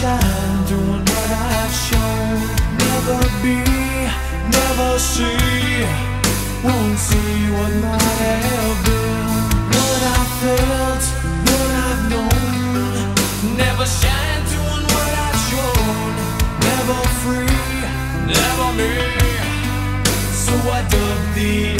shine, doing what I've shown. Never be, never see, won't see what might have been. What I felt, what I've known. Never shine, doing what I've shown. Never free, never me. So I dug the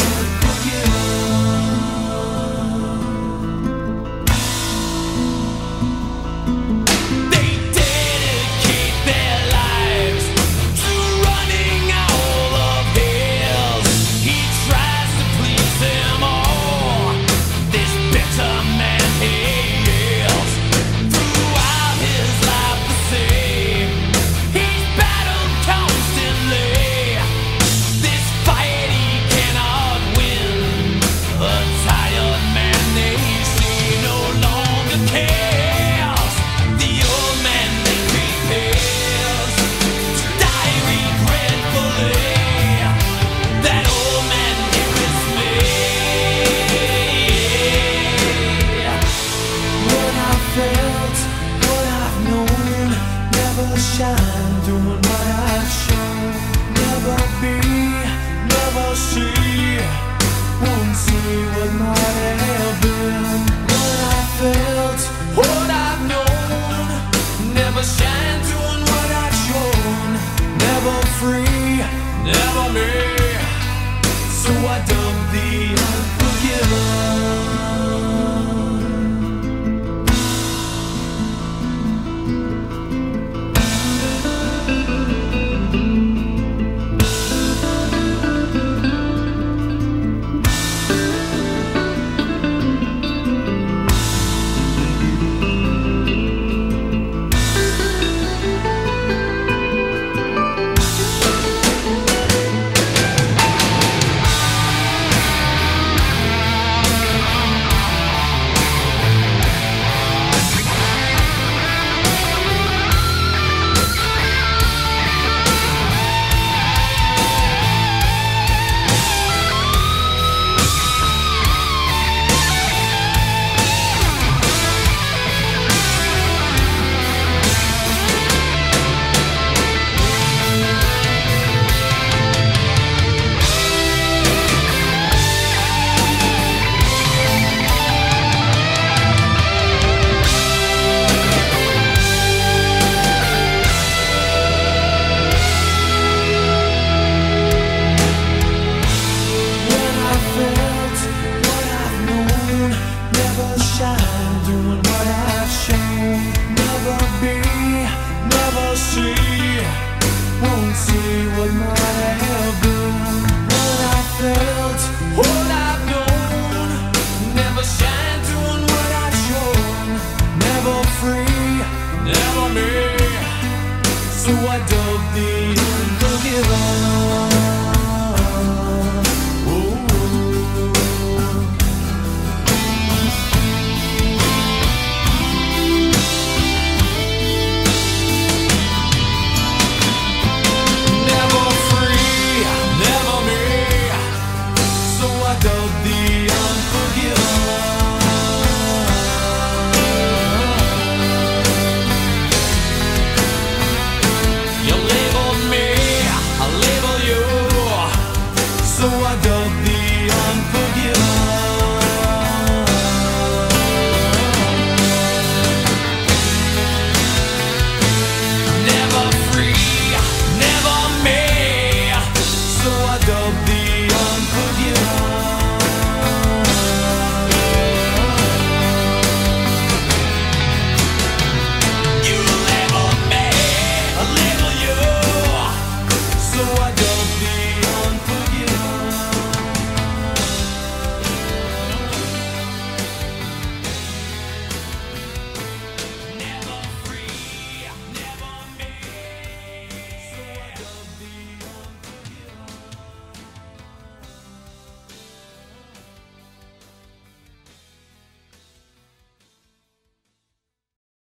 Never be, never shine, doing what I've shown. Never be, never see.